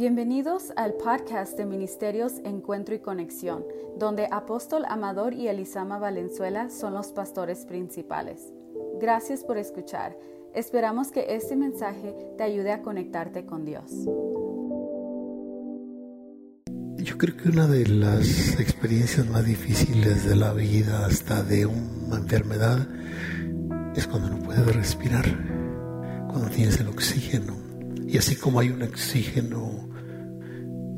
Bienvenidos al podcast de Ministerios Encuentro y Conexión, donde Apóstol Amador y Elisama Valenzuela son los pastores principales. Gracias por escuchar. Esperamos que este mensaje te ayude a conectarte con Dios. Yo creo que una de las experiencias más difíciles de la vida, hasta de una enfermedad, es cuando no puedes respirar, cuando tienes el oxígeno. Y así como hay un oxígeno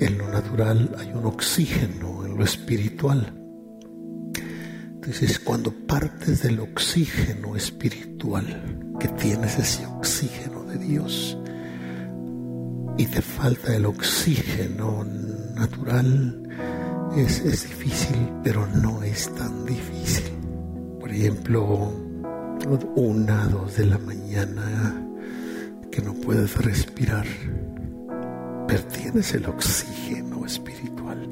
en lo natural hay un oxígeno en lo espiritual. Entonces, cuando partes del oxígeno espiritual, que tienes ese oxígeno de Dios, y te falta el oxígeno natural, es, es difícil, pero no es tan difícil. Por ejemplo, una, dos de la mañana, que no puedes respirar pertienes el oxígeno espiritual.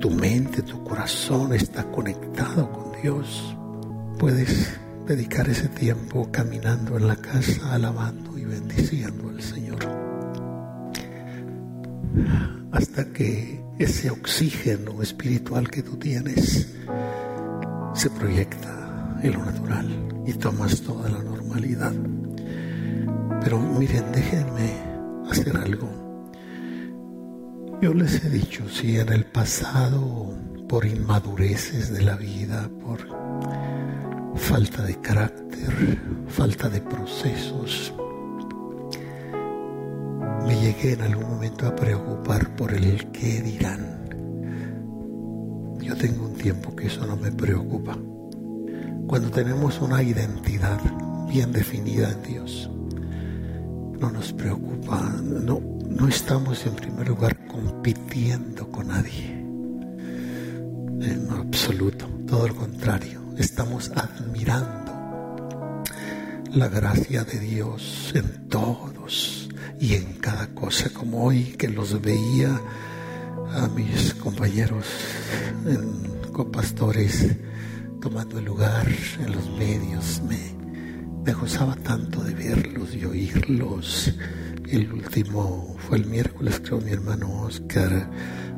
Tu mente, tu corazón está conectado con Dios. Puedes dedicar ese tiempo caminando en la casa, alabando y bendiciendo al Señor. Hasta que ese oxígeno espiritual que tú tienes se proyecta en lo natural y tomas toda la normalidad. Pero miren, déjenme hacer algo yo les he dicho, si en el pasado, por inmadureces de la vida, por falta de carácter, falta de procesos, me llegué en algún momento a preocupar por el qué dirán. Yo tengo un tiempo que eso no me preocupa. Cuando tenemos una identidad bien definida en Dios, no nos preocupa, no, no estamos en primer lugar compitiendo con nadie. En absoluto, todo lo contrario, estamos admirando la gracia de Dios en todos y en cada cosa, como hoy que los veía a mis compañeros en copastores tomando el lugar en los medios, me, me gozaba tanto de verlos y oírlos el último fue el miércoles, creo, mi hermano Oscar,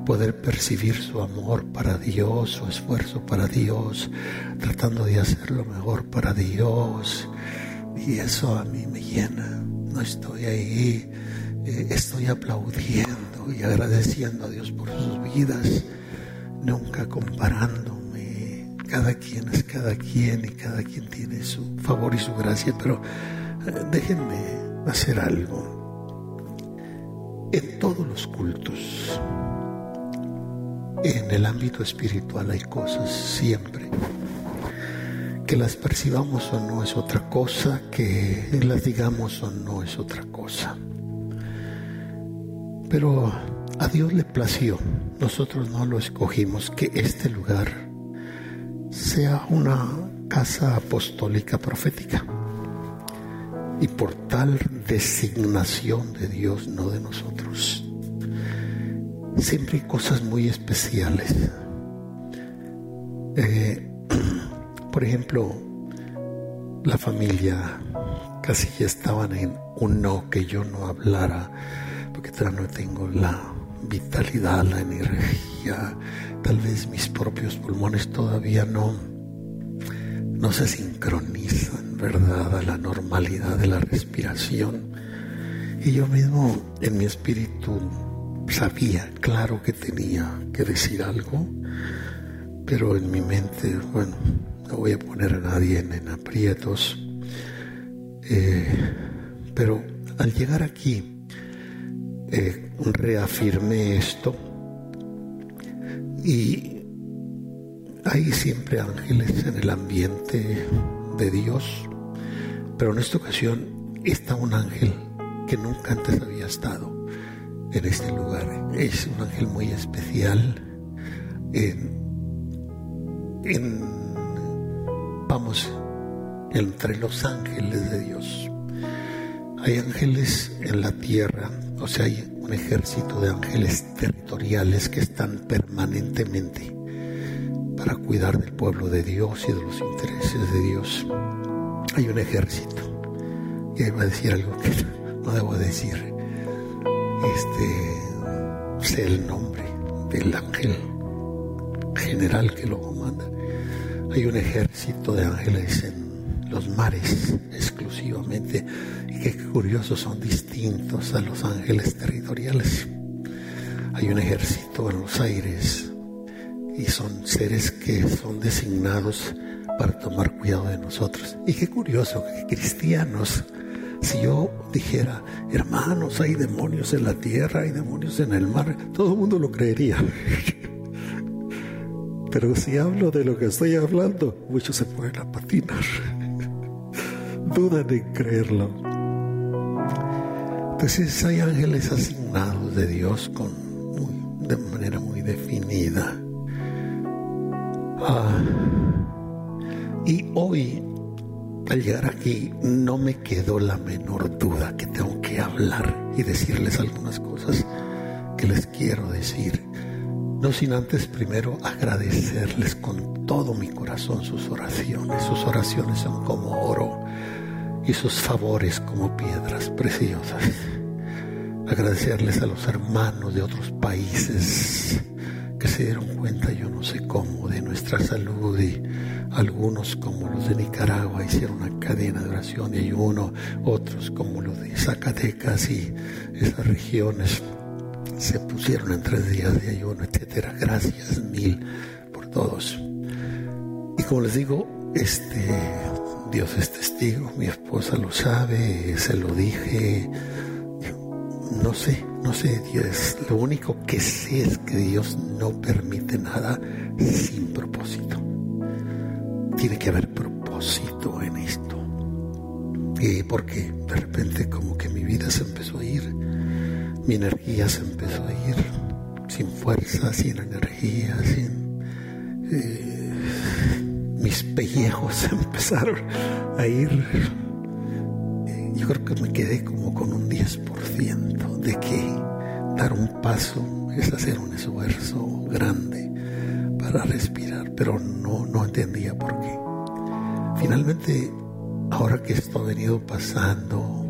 poder percibir su amor para Dios, su esfuerzo para Dios, tratando de hacer lo mejor para Dios. Y eso a mí me llena. No estoy ahí, eh, estoy aplaudiendo y agradeciendo a Dios por sus vidas, nunca comparándome. Cada quien es cada quien y cada quien tiene su favor y su gracia, pero eh, déjenme hacer algo en todos los cultos. En el ámbito espiritual hay cosas siempre. Que las percibamos o no es otra cosa, que las digamos o no es otra cosa. Pero a Dios le plació, nosotros no lo escogimos, que este lugar sea una casa apostólica profética y por tal designación de Dios, no de nosotros. Siempre hay cosas muy especiales. Eh, por ejemplo, la familia casi ya estaban en un no que yo no hablara, porque todavía no tengo la vitalidad, la energía, tal vez mis propios pulmones todavía no, no se sincronizan verdad a la normalidad de la respiración. Y yo mismo en mi espíritu sabía, claro que tenía que decir algo, pero en mi mente, bueno, no voy a poner a nadie en, aprietos. Eh, pero al llegar aquí, eh, reafirmé esto y hay siempre ángeles en el ambiente de Dios, pero en esta ocasión está un ángel que nunca antes había estado en este lugar. Es un ángel muy especial en, vamos, entre los ángeles de Dios. Hay ángeles en la tierra, o sea, hay un ejército de ángeles territoriales que están permanentemente para cuidar del pueblo de Dios y de los intereses de Dios. Hay un ejército. Y ahí va a decir algo que no debo decir. este, sé el nombre del ángel general que lo comanda. Hay un ejército de ángeles en los mares exclusivamente y qué curiosos son distintos a los ángeles territoriales. Hay un ejército en los aires y son seres que son designados para tomar cuidado de nosotros. Y qué curioso que cristianos, si yo dijera, hermanos, hay demonios en la tierra, hay demonios en el mar, todo el mundo lo creería. Pero si hablo de lo que estoy hablando, muchos se pueden a patinar. Dudan en creerlo. Entonces hay ángeles asignados de Dios con de manera muy definida. Ah, y hoy, al llegar aquí, no me quedó la menor duda que tengo que hablar y decirles algunas cosas que les quiero decir. No sin antes primero agradecerles con todo mi corazón sus oraciones. Sus oraciones son como oro y sus favores como piedras preciosas. Agradecerles a los hermanos de otros países que se dieron cuenta, yo no sé cómo, de nuestra salud y algunos como los de Nicaragua hicieron una cadena de oración y ayuno, otros como los de Zacatecas y esas regiones se pusieron en tres días de ayuno, etcétera. Gracias mil por todos. Y como les digo, este Dios es testigo, mi esposa lo sabe, se lo dije. No sé, no sé, Dios. Lo único que sé es que Dios no permite nada sin propósito. Tiene que haber propósito en esto. Y porque de repente como que mi vida se empezó a ir, mi energía se empezó a ir, sin fuerza, sin energía, sin... Eh, mis pellejos empezaron a ir. Yo creo que me quedé como con un 10% de que dar un paso es hacer un esfuerzo grande para respirar, pero no, no entendía por qué. Finalmente, ahora que esto ha venido pasando,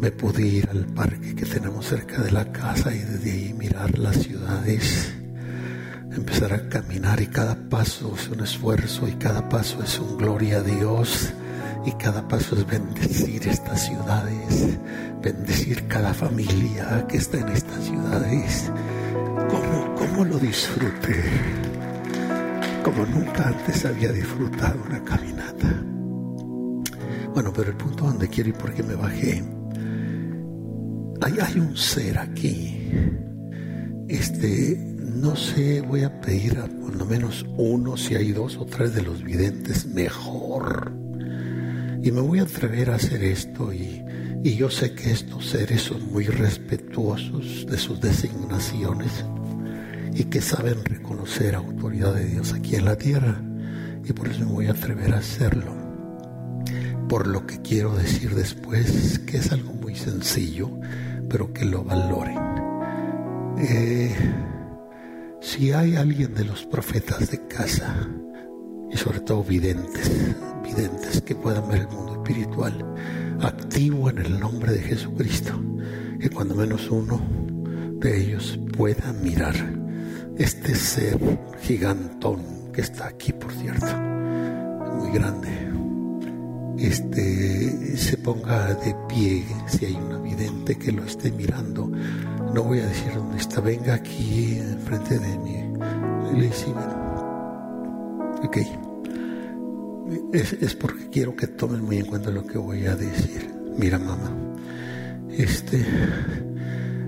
me pude ir al parque que tenemos cerca de la casa y desde ahí mirar las ciudades, empezar a caminar y cada paso es un esfuerzo y cada paso es un gloria a Dios y cada paso es bendecir estas ciudades, bendecir cada familia que está en estas ciudades. ¿Cómo, cómo lo disfruté? Como nunca antes había disfrutado una caminata. Bueno, pero el punto donde quiero y por qué me bajé. Hay, hay un ser aquí. Este, no sé, voy a pedir a por lo menos uno, si hay dos o tres de los videntes, mejor y me voy a atrever a hacer esto y, y yo sé que estos seres son muy respetuosos de sus designaciones y que saben reconocer autoridad de Dios aquí en la tierra y por eso me voy a atrever a hacerlo. Por lo que quiero decir después, que es algo muy sencillo, pero que lo valoren. Eh, si hay alguien de los profetas de casa, y sobre todo videntes, videntes que puedan ver el mundo espiritual activo en el nombre de Jesucristo, que cuando menos uno de ellos pueda mirar este ser gigantón que está aquí, por cierto, muy grande, este se ponga de pie si hay una vidente que lo esté mirando. No voy a decir dónde está, venga aquí enfrente de mí. Le dice. Es, porque quiero que tomen muy en cuenta lo que voy a decir. Mira, mamá, este,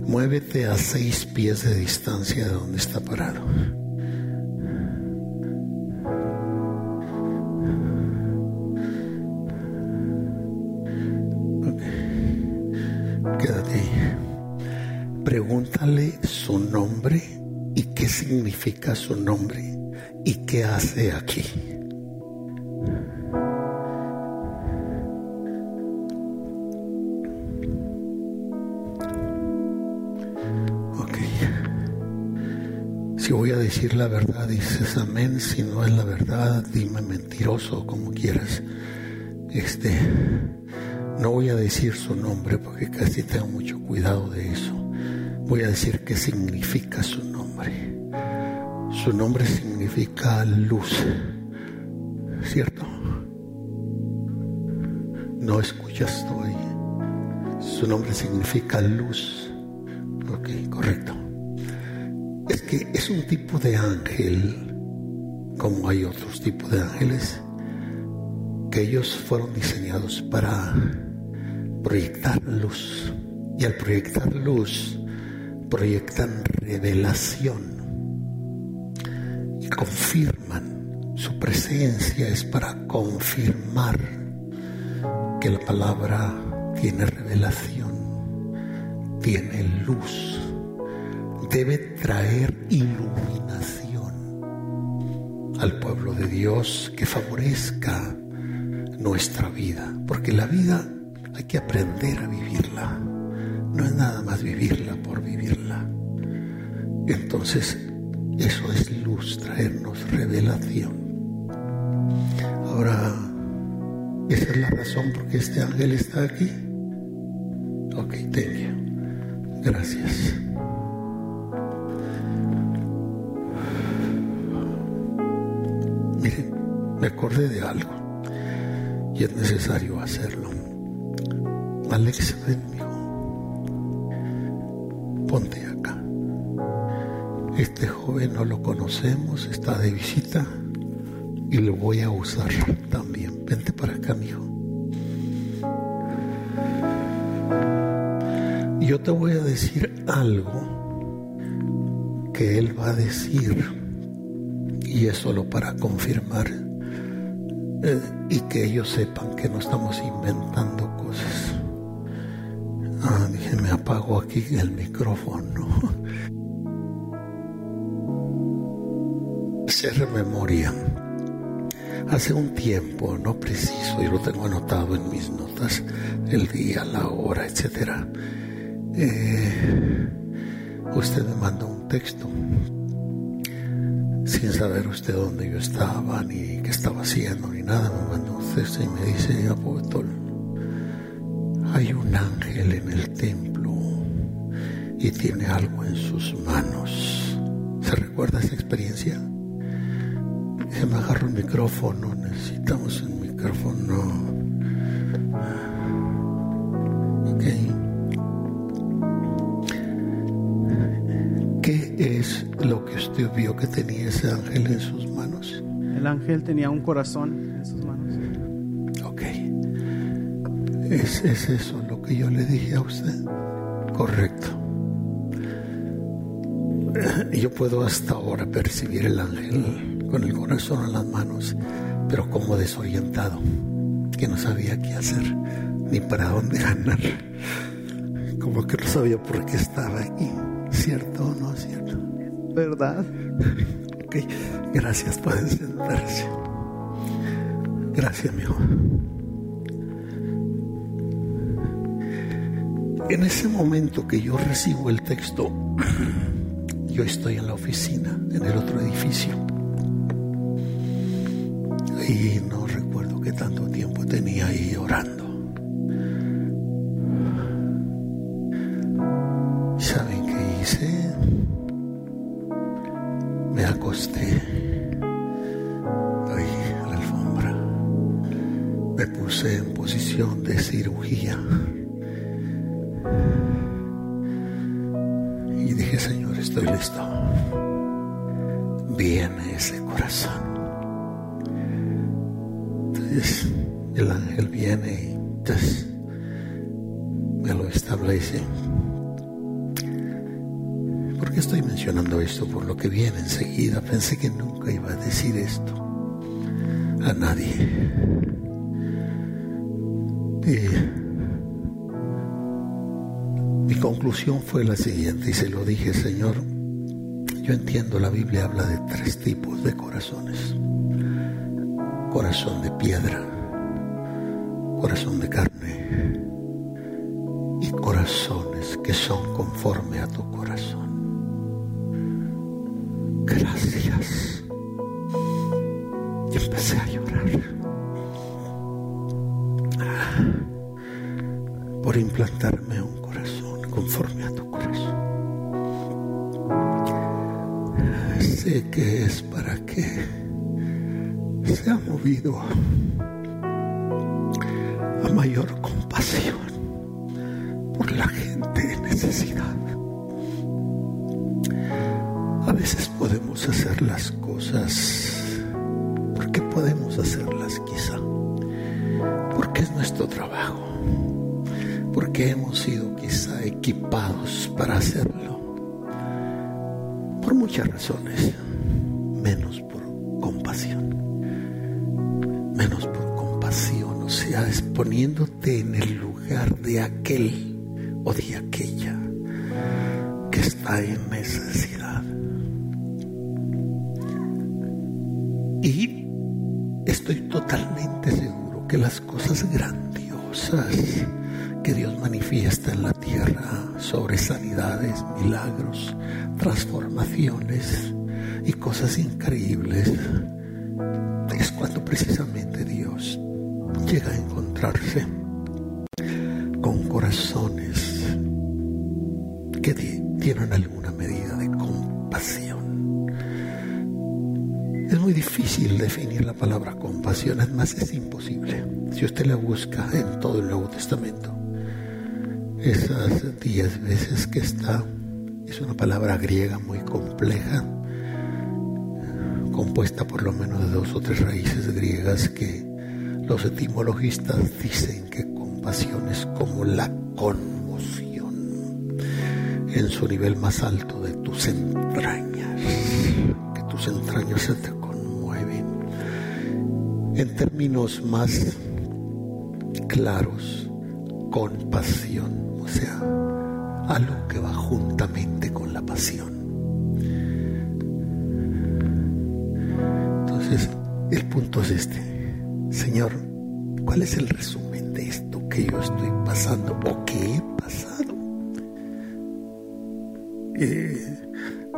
muévete a seis pies de distancia de donde está parado. Quédate ahí. Pregúntale su nombre y qué significa su nombre ¿Y qué hace aquí? Si voy a decir la verdad, dices amén. Si no es la verdad, dime mentiroso como quieras. Este, no voy a decir su nombre porque que casi tengo mucho cuidado de eso. Voy a decir qué significa su nombre. Su nombre significa luz, ¿cierto? No escuchas tú. Su nombre significa luz. Es un tipo de ángel, como hay otros tipos de ángeles, que ellos fueron diseñados para proyectar luz. Y al proyectar luz, proyectan revelación y confirman. Su presencia es para confirmar que la palabra tiene revelación, tiene luz, debe traer iluminación al pueblo de Dios que favorezca nuestra vida, porque la vida hay que aprender a vivirla, no es nada más vivirla por vivirla. Entonces, eso es luz, traernos revelación. Ahora, esa es la razón por qué este ángel está aquí. Ok, thank you. Gracias. De algo y es necesario hacerlo. Alex, ven, hijo. Ponte acá. Este joven no lo conocemos, está de visita y lo voy a usar también. Vente para acá, mijo. Yo te voy a decir algo que él va a decir y es solo para confirmar eh, y que ellos sepan que no estamos inventando cosas. Ah, dije, me apago aquí el micrófono. Hacer memoria hace un tiempo, no preciso, yo lo tengo anotado en mis notas, el día, la hora, etcétera. Eh, usted me mandó un texto sin saber usted dónde yo estaba, ni qué estaba haciendo, ni nada. Me mandó un texto y me dice, apóstol, hay un ángel en el templo y tiene algo en sus manos. ¿Se recuerda esa experiencia? Se me agarro el micrófono, necesitamos un micrófono. Ok. ¿Qué es lo que usted vio que tenía ángel en sus manos? El ángel tenía un corazón en sus manos. Ok. ¿Es, es eso lo que yo le dije a usted? Correcto. Yo puedo hasta ahora percibir el ángel con el corazón en las manos, pero como desorientado, que no sabía qué hacer ni para dónde ganar. Como que no sabía por qué estaba aquí. ¿Cierto o no es cierto? ¿Verdad? Gracias, pueden sentarse. Gracias, amigo. En ese momento que yo recibo el texto, yo estoy en la oficina, en el otro edificio. Y no recuerdo qué tanto tiempo tenía ahí orando. Esto? Por lo que viene enseguida. Pensé que nunca iba a decir esto a nadie. Y mi conclusión fue la siguiente y se lo dije, Señor, yo entiendo la Biblia habla de tres tipos de corazones. Corazón de piedra, corazón de carne y corazones que son conforme a tu corazón. Gracias. Y empecé a llorar. Por implantarme conforme a tu corazón. Sé que es para que se ha movido equipados para hacerlo, por muchas razones, menos por compasión, menos por compasión, o sea, es poniéndote en el lugar de aquel o de aquella que está en necesidad. Y estoy totalmente seguro que las cosas grandiosas que Dios manifiesta en la tierra sobre sanidades, milagros, transformaciones y cosas increíbles, es cuando precisamente Dios llega a encontrarse con corazones que tienen alguna medida de compasión. Es muy difícil definir la palabra compasión, es más, es imposible. Si usted la busca en todo el Nuevo Testamento, esas diez veces que está, es una palabra griega muy compleja, compuesta por lo menos de dos o tres raíces griegas que los etimologistas dicen que compasión es como la conmoción en su nivel más alto de tus entrañas, que tus entrañas se te conmueven. En términos más claros, compasión, sea, algo que va juntamente con la pasión. Entonces, el punto es este. Señor, ¿cuál es el resumen de esto que yo estoy pasando o que he pasado? Eh,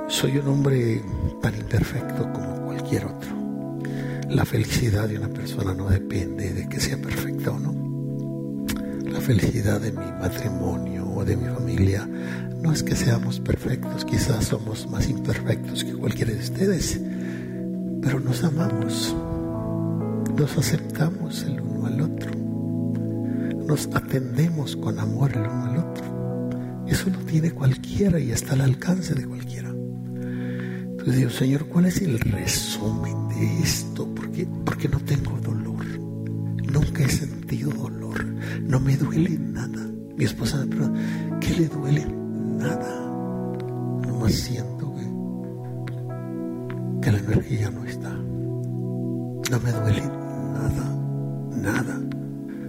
soy un hombre tan imperfecto como cualquier otro. La felicidad de una persona no depende de que sea perfecta o no. Felicidad de mi matrimonio o de mi familia no es que seamos perfectos, quizás somos más imperfectos que cualquiera de ustedes, pero nos amamos, nos aceptamos el uno al otro, nos atendemos con amor el uno al otro. Eso lo tiene cualquiera y está al alcance de cualquiera. Entonces digo, Señor, ¿cuál es el resumen de esto? Porque, porque no tengo dolor. Nunca he sentido dolor. No me duele nada. Mi esposa me pregunta, ¿qué le duele? Nada. Nomás siento que, que la energía no está. No me duele nada. Nada.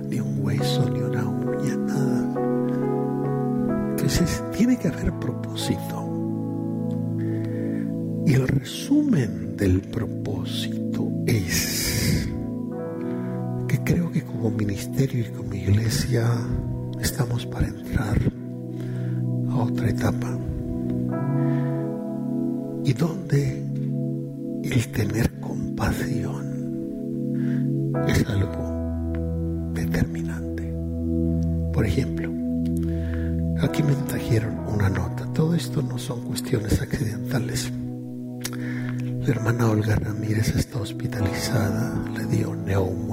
Ni un hueso, ni una uña, nada. Entonces tiene que haber propósito. Y el resumen del propósito y como iglesia estamos para entrar a otra etapa. Y donde el tener compasión es algo determinante. Por ejemplo, aquí me trajeron una nota. Todo esto no son cuestiones accidentales. La hermana Olga Ramírez está hospitalizada, le dio neumonía,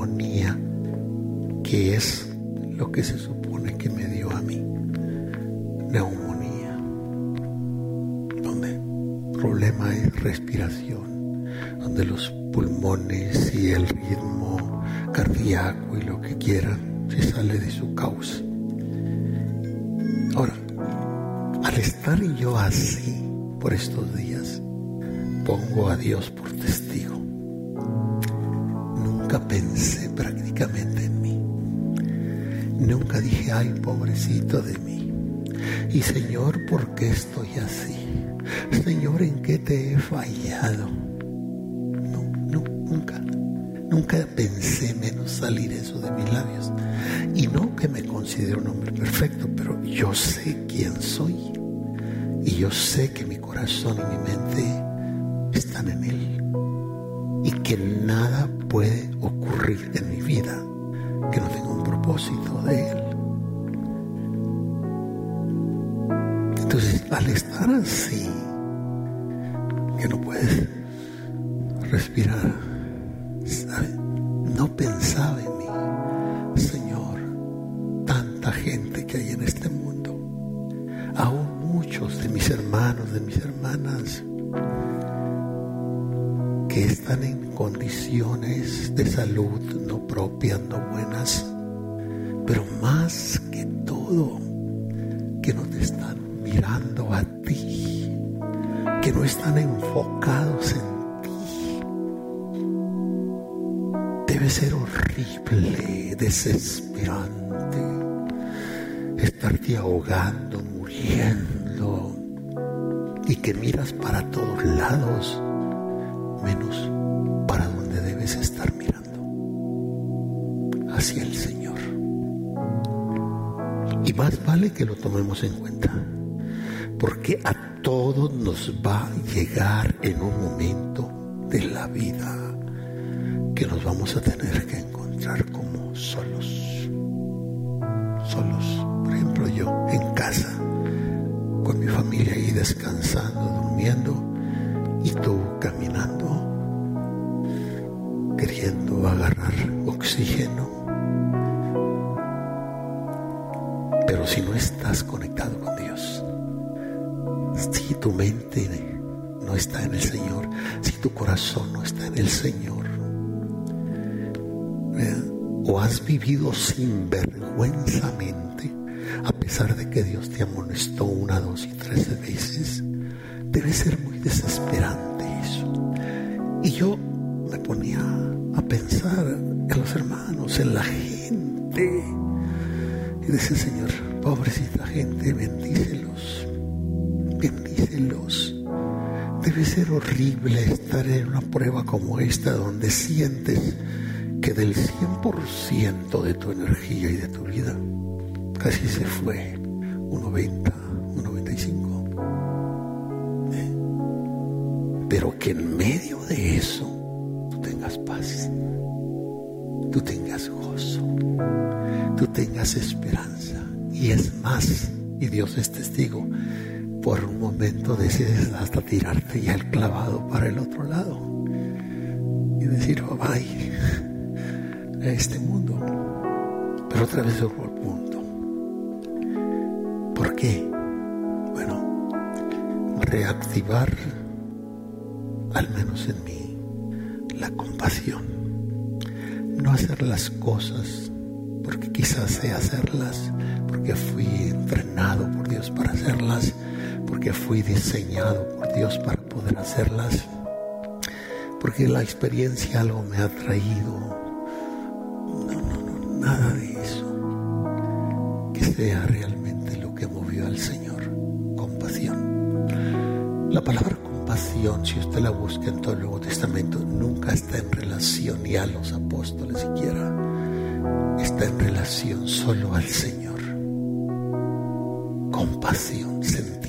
respiración, donde los pulmones y el ritmo cardíaco y lo que quieran se sale de su causa. Ahora, al estar yo así por estos días, pongo a Dios por testigo. Nunca pensé prácticamente en mí. Nunca dije, ay, pobrecito de mí. Y Señor, ¿por qué estoy así? Señor, ¿en qué te he fallado? No, no, nunca. Nunca pensé menos salir eso de mis labios. Y no que me considero un hombre perfecto, pero yo sé quién soy. Y yo sé que mi corazón y mi mente están en Él y que nada puede ocurrir en mi vida que no tenga un propósito de Él. Así, que no puedes respirar, no pensaba en mí, Señor, tanta gente que hay en este mundo, aún muchos de mis hermanos, de mis hermanas, que están en condiciones de salud no propias, no buenas, pero más que todo, que no están mirando a ti, que no están enfocados en ti. Debe ser horrible, desesperante, estarte ahogando, muriendo, y que miras para todos lados menos para donde debes estar mirando, hacia el Señor. Y más vale que lo tomemos en cuenta, porque a todos nos va a llegar en un momento de la vida que nos vamos a tener que encontrar como solos. Solos. Por ejemplo, yo en casa, con mi familia ahí descansando, durmiendo, y tú caminando, queriendo agarrar oxígeno. Pero si no estás conectado con Dios, si tu mente no está en el Señor, si tu corazón no está en el Señor, o has vivido sinvergüenzamente, a pesar de que Dios te amonestó una, dos y tres veces, debe ser muy desesperante eso. Y yo me ponía a pensar en los hermanos, en la gente. Y decía, Señor, pobrecita gente, Debe ser horrible estar en una prueba como esta donde sientes que del 100% de tu energía y de tu vida casi se fue, un 90, un 95. ¿Eh? Pero que en medio de eso tú tengas paz, tú tengas gozo, tú tengas esperanza. Y es más, y Dios es testigo, por un momento decides hasta tirarte ya el clavado para el otro lado y decir, oh, bye a este mundo. Pero otra vez otro punto. ¿Por qué? Bueno, reactivar, al menos en mí, la compasión. No hacer las cosas porque quizás sé hacerlas, porque fui entrenado por Dios para hacerlas, porque fui diseñado por Dios para poder hacerlas, porque la experiencia algo me ha traído nada de eso que sea realmente lo que movió al Señor. Compasión. La palabra compasión, si usted la busca en todo el Nuevo Testamento, nunca está en relación ni a los apóstoles siquiera. Está en relación solo al Señor. Compasión, sentía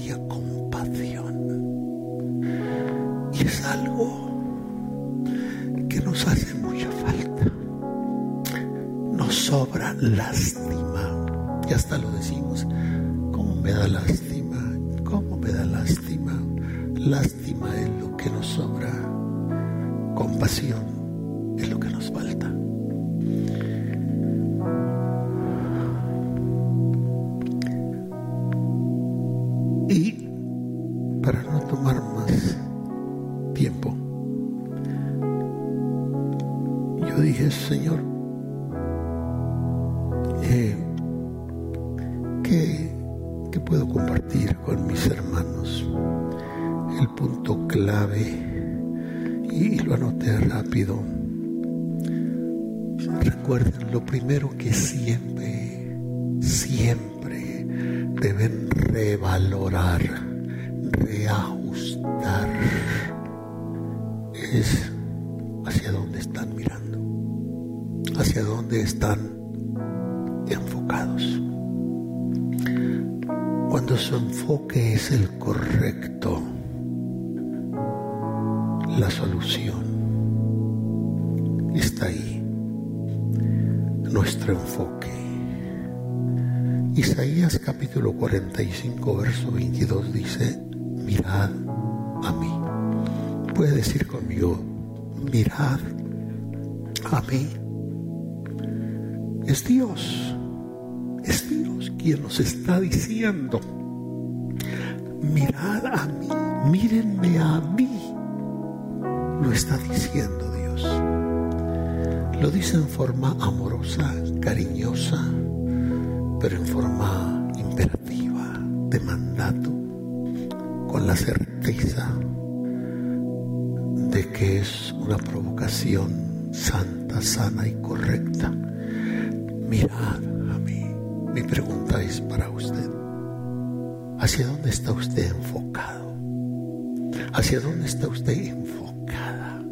lástima. Y hasta lo decimos, ¿cómo me da lástima? ¿Cómo me da lástima? Lástima es lo que nos sobra. Compasión es lo que nos falta. Recuerden, lo primero 45, verso 22 dice, mirad a mí. Puede decir conmigo, mirad a mí. Es Dios, es Dios quien nos está diciendo, mirad a mí, mírenme a mí. Lo está diciendo Dios. Lo dice en forma amorosa, cariñosa, pero en forma mandato, con la certeza de que es una provocación santa, sana y correcta. Mirad a mí. Mi pregunta es para usted. ¿Hacia dónde está usted enfocado? ¿Hacia dónde está usted enfocada?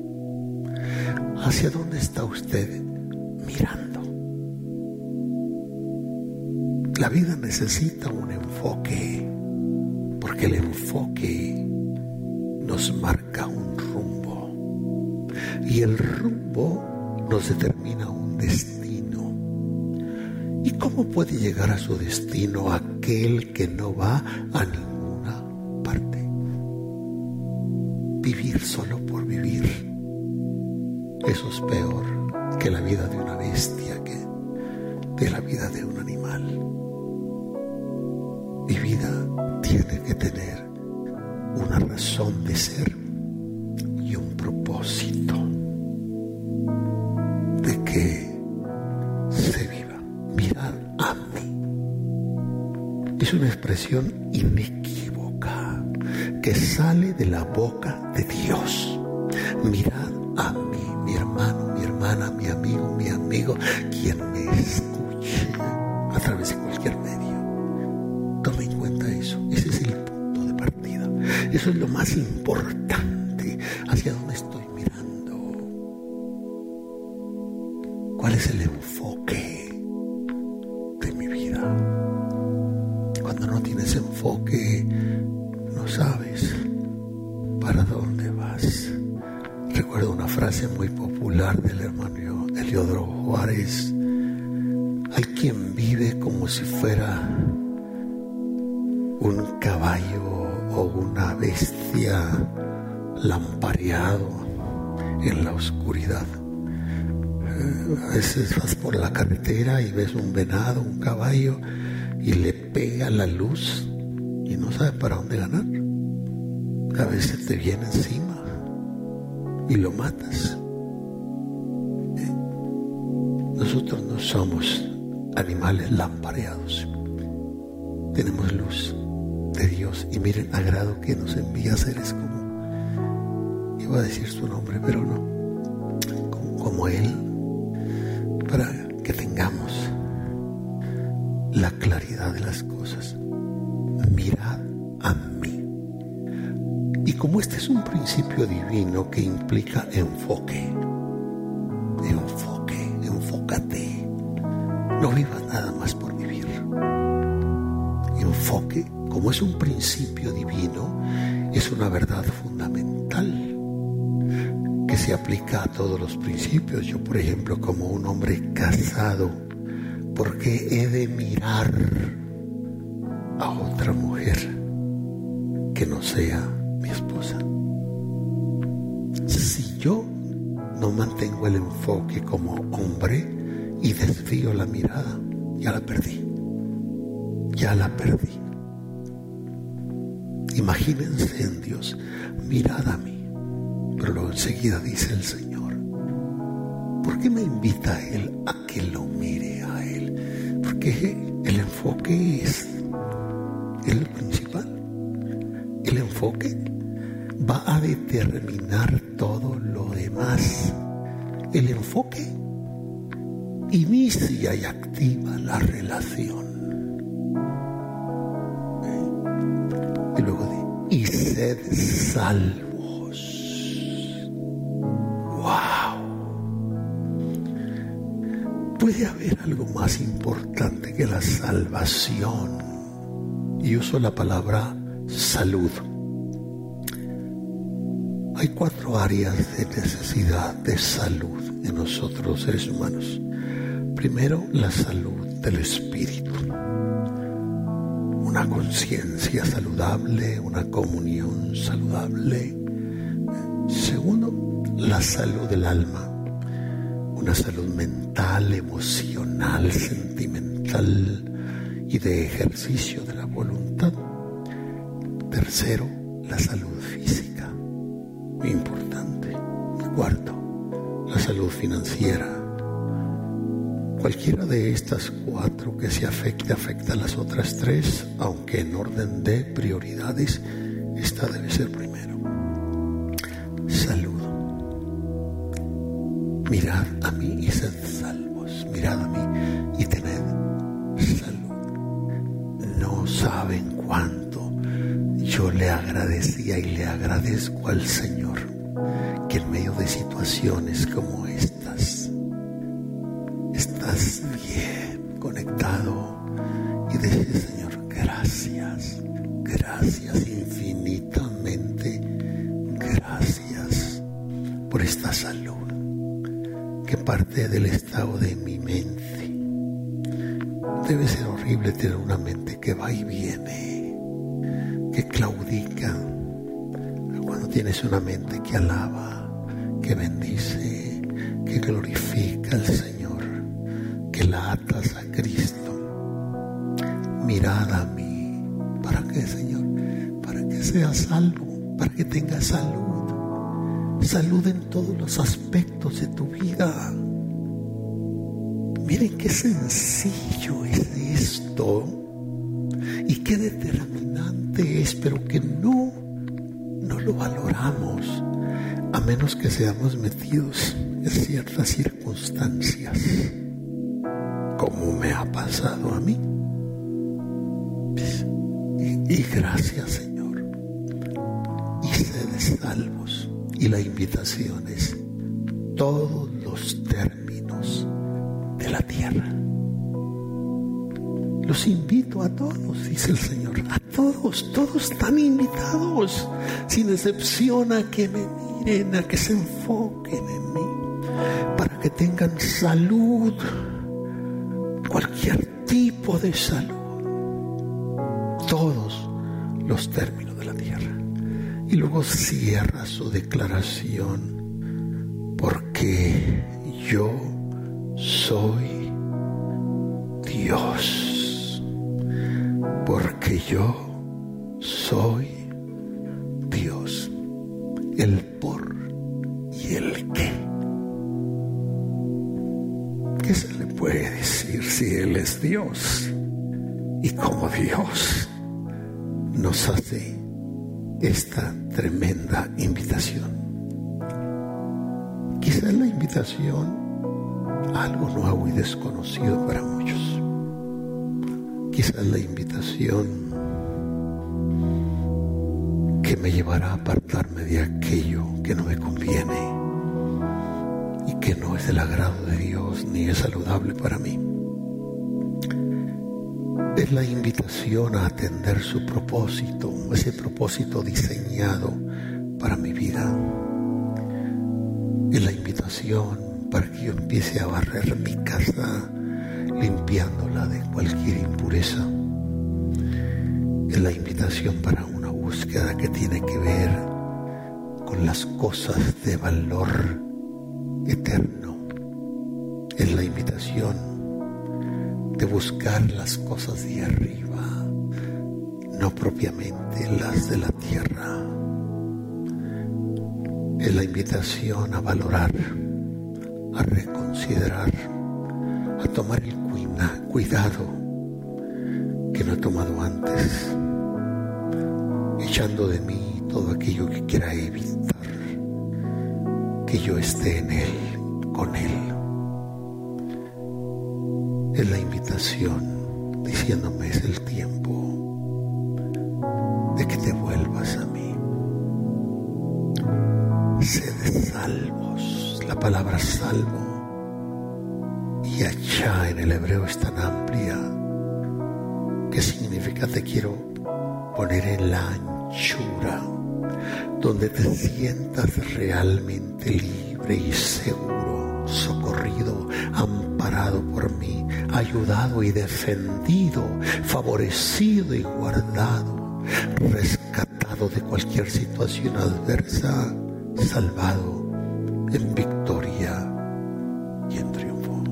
¿Hacia dónde está usted mirando? La vida necesita un enfoque, porque el enfoque nos marca un rumbo y el rumbo nos determina un destino. ¿Y cómo puede llegar a su destino aquel que no va a ninguna parte? Vivir solo por vivir. Eso es peor que la vida de una bestia, que de la vida de un animal. Mi vida tiene que tener una razón de ser y un propósito de que se viva. Mirad a mí. Es una expresión inequívoca que sale de la boca de Dios. Mirad Hay quien vive como si fuera un caballo o una bestia lampareado en la oscuridad. Eh, a veces vas por la carretera y ves un venado, un caballo, y le pega la luz y no sabes para dónde ganar. A veces te viene encima y lo matas. Eh, nosotros no somos animales lampareados. Tenemos luz de Dios. Y miren, agrado que nos envía seres como, iba a decir su nombre, pero no, como, como Él, para que tengamos la claridad de las cosas. Mirad a mí. Y como este es un principio divino que implica enfoque, enfoque, vivas nada más por vivir. Enfoque como es un principio divino, es una verdad fundamental que se aplica a todos los principios. Yo, por ejemplo, como un hombre casado, ¿por qué he de mirar a otra mujer que no sea mi esposa? Si yo no mantengo el enfoque como hombre y desvío la mirada, ya la perdí. Ya la perdí. Imagínense en Dios, mirad a mí. Pero luego enseguida dice el Señor, ¿por qué me invita a Él a que lo mire a Él? Porque el enfoque es, lo principal. El enfoque va a determinar todo lo demás. El enfoque inicia y activa la relación. Y luego de, y sed salvos. ¡Wow! ¿Puede haber algo más importante que la salvación? Y uso la palabra salud. Hay cuatro áreas de necesidad de salud en nosotros seres humanos. Primero, la salud del espíritu. una conciencia saludable, una comunión saludable. Segundo, la salud del alma, una salud mental, emocional, sentimental y de ejercicio de la voluntad. Tercero, la salud física, muy importante. Cuarto, la salud financiera Cualquiera de estas cuatro que se afecte afecta a las otras tres, aunque en orden de prioridades, esta debe ser primero. Salud. Mirad a mí y sed salvos. Mirad a mí y tened salud. No saben cuánto yo le agradecía y le agradezco al Señor que en medio de situaciones como estas, gracias, infinitamente, gracias por esta salud que parte del estado de mi mente. Debe ser horrible tener una mente que va y viene, que claudica, cuando tienes una mente que alaba, que bendice, que glorifica al Señor la atas a Cristo. Mirad seas salvo, para que tengas salud. Salud en todos los aspectos de tu vida. Miren qué sencillo es esto y qué determinante es, pero que no, no lo valoramos a menos que seamos metidos en ciertas circunstancias como me ha pasado a mí. Y, gracias Señor. Salvos. Y la invitación es todos los términos de la tierra. Los invito a todos, dice el Señor, a todos, todos están invitados, sin excepción a que me miren, a que se enfoquen en mí, para que tengan salud cualquier tipo de salud, todos los términos. Y luego cierra su declaración, porque yo soy Dios, porque yo soy Dios, el por y el qué. ¿Qué se le puede decir si Él es Dios? Y como Dios nos hace esta tremenda invitación. Quizás la invitación algo nuevo y desconocido para muchos. Quizás la invitación que me llevará a apartarme de aquello que no me conviene que no es del agrado de Dios ni es saludable para mí. Es la invitación a atender su propósito, ese propósito diseñado para mi vida. Es la invitación para que yo empiece a barrer mi casa, limpiándola de cualquier impureza. Es la invitación para una búsqueda que tiene que ver con las cosas de valor eterno. Es la invitación de buscar las cosas de arriba, no propiamente las de la tierra. Es la invitación a valorar, a reconsiderar, a tomar el cuidado que no he tomado antes, echando de mí todo aquello que quiera evitar que yo esté en Él, con Él. Es la invitación diciéndome es el tiempo de que te vuelvas a mí. Sed salvos. La palabra salvo y allá en el hebreo es tan amplia que significa te quiero poner en la anchura donde te sientas realmente libre y seguro, socorrido, amparado amparado por mí, ayudado y defendido, favorecido y guardado, rescatado de cualquier situación adversa, salvado en victoria y en triunfo.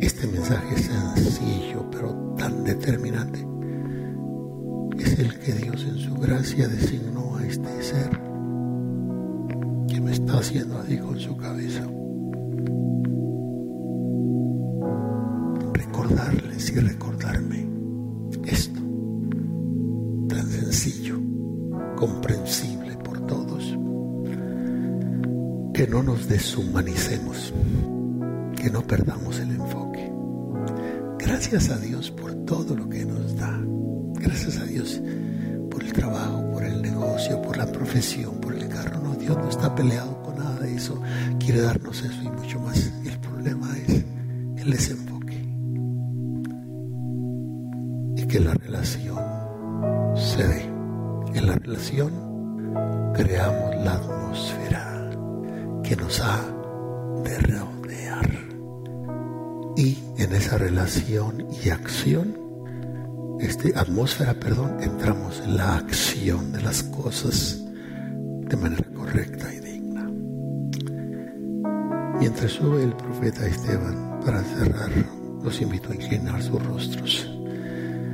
Este mensaje sencillo pero tan determinante es el que Dios en su gracia designó a este ser haciendo así con su cabeza. Recordarles y recordarme esto, tan sencillo, comprensible por todos, que no nos deshumanicemos, que no perdamos el enfoque. Gracias a Dios por todo lo que nos da. Gracias a Dios por el trabajo, por el negocio, por la profesión, por el carro. No, Dios no está peleado eso. Quiere darnos eso y mucho más. El problema es el desenfoque. Y que la relación se dé. En la relación creamos la atmósfera que nos ha de rodear. Y en esa relación y acción este, atmósfera, perdón, entramos en la acción de las cosas de manera correcta. Mientras sube el profeta Esteban para cerrar, los invito a inclinar sus rostros.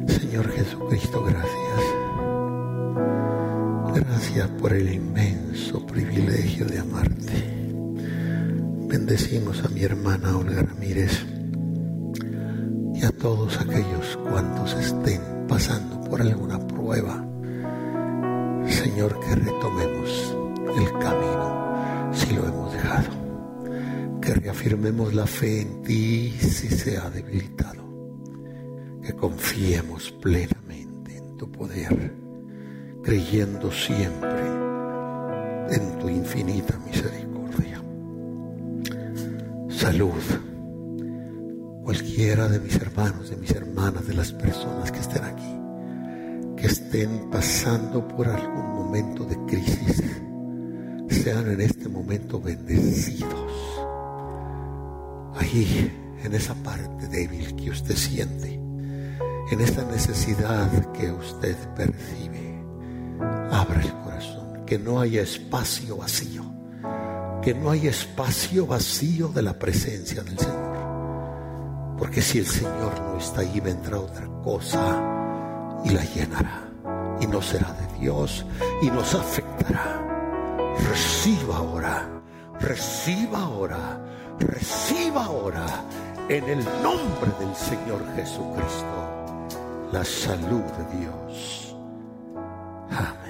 Señor Jesucristo, gracias. Gracias por el inmenso privilegio de amarte. Bendecimos a mi hermana Olga Ramírez y a todos aquellos cuantos estén pasando por alguna prueba. Señor, que retomemos Que reafirmemos la fe en ti si se ha debilitado. Que confiemos plenamente en tu poder, creyendo siempre en tu infinita misericordia. Salud cualquiera de mis hermanos, de mis hermanas, de las personas que estén aquí, que estén pasando por algún momento de crisis, sean en este momento bendecidos. Ahí, en esa parte débil que usted siente, en esa necesidad que usted percibe, abra el corazón, que no haya espacio vacío, que no haya espacio vacío de la presencia del Señor. Porque si el Señor no está ahí, vendrá otra cosa y la llenará. Y no será de Dios y nos afectará. Reciba ahora, reciba ahora, reciba ahora en el nombre del Señor Jesucristo la salud de Dios. Amén.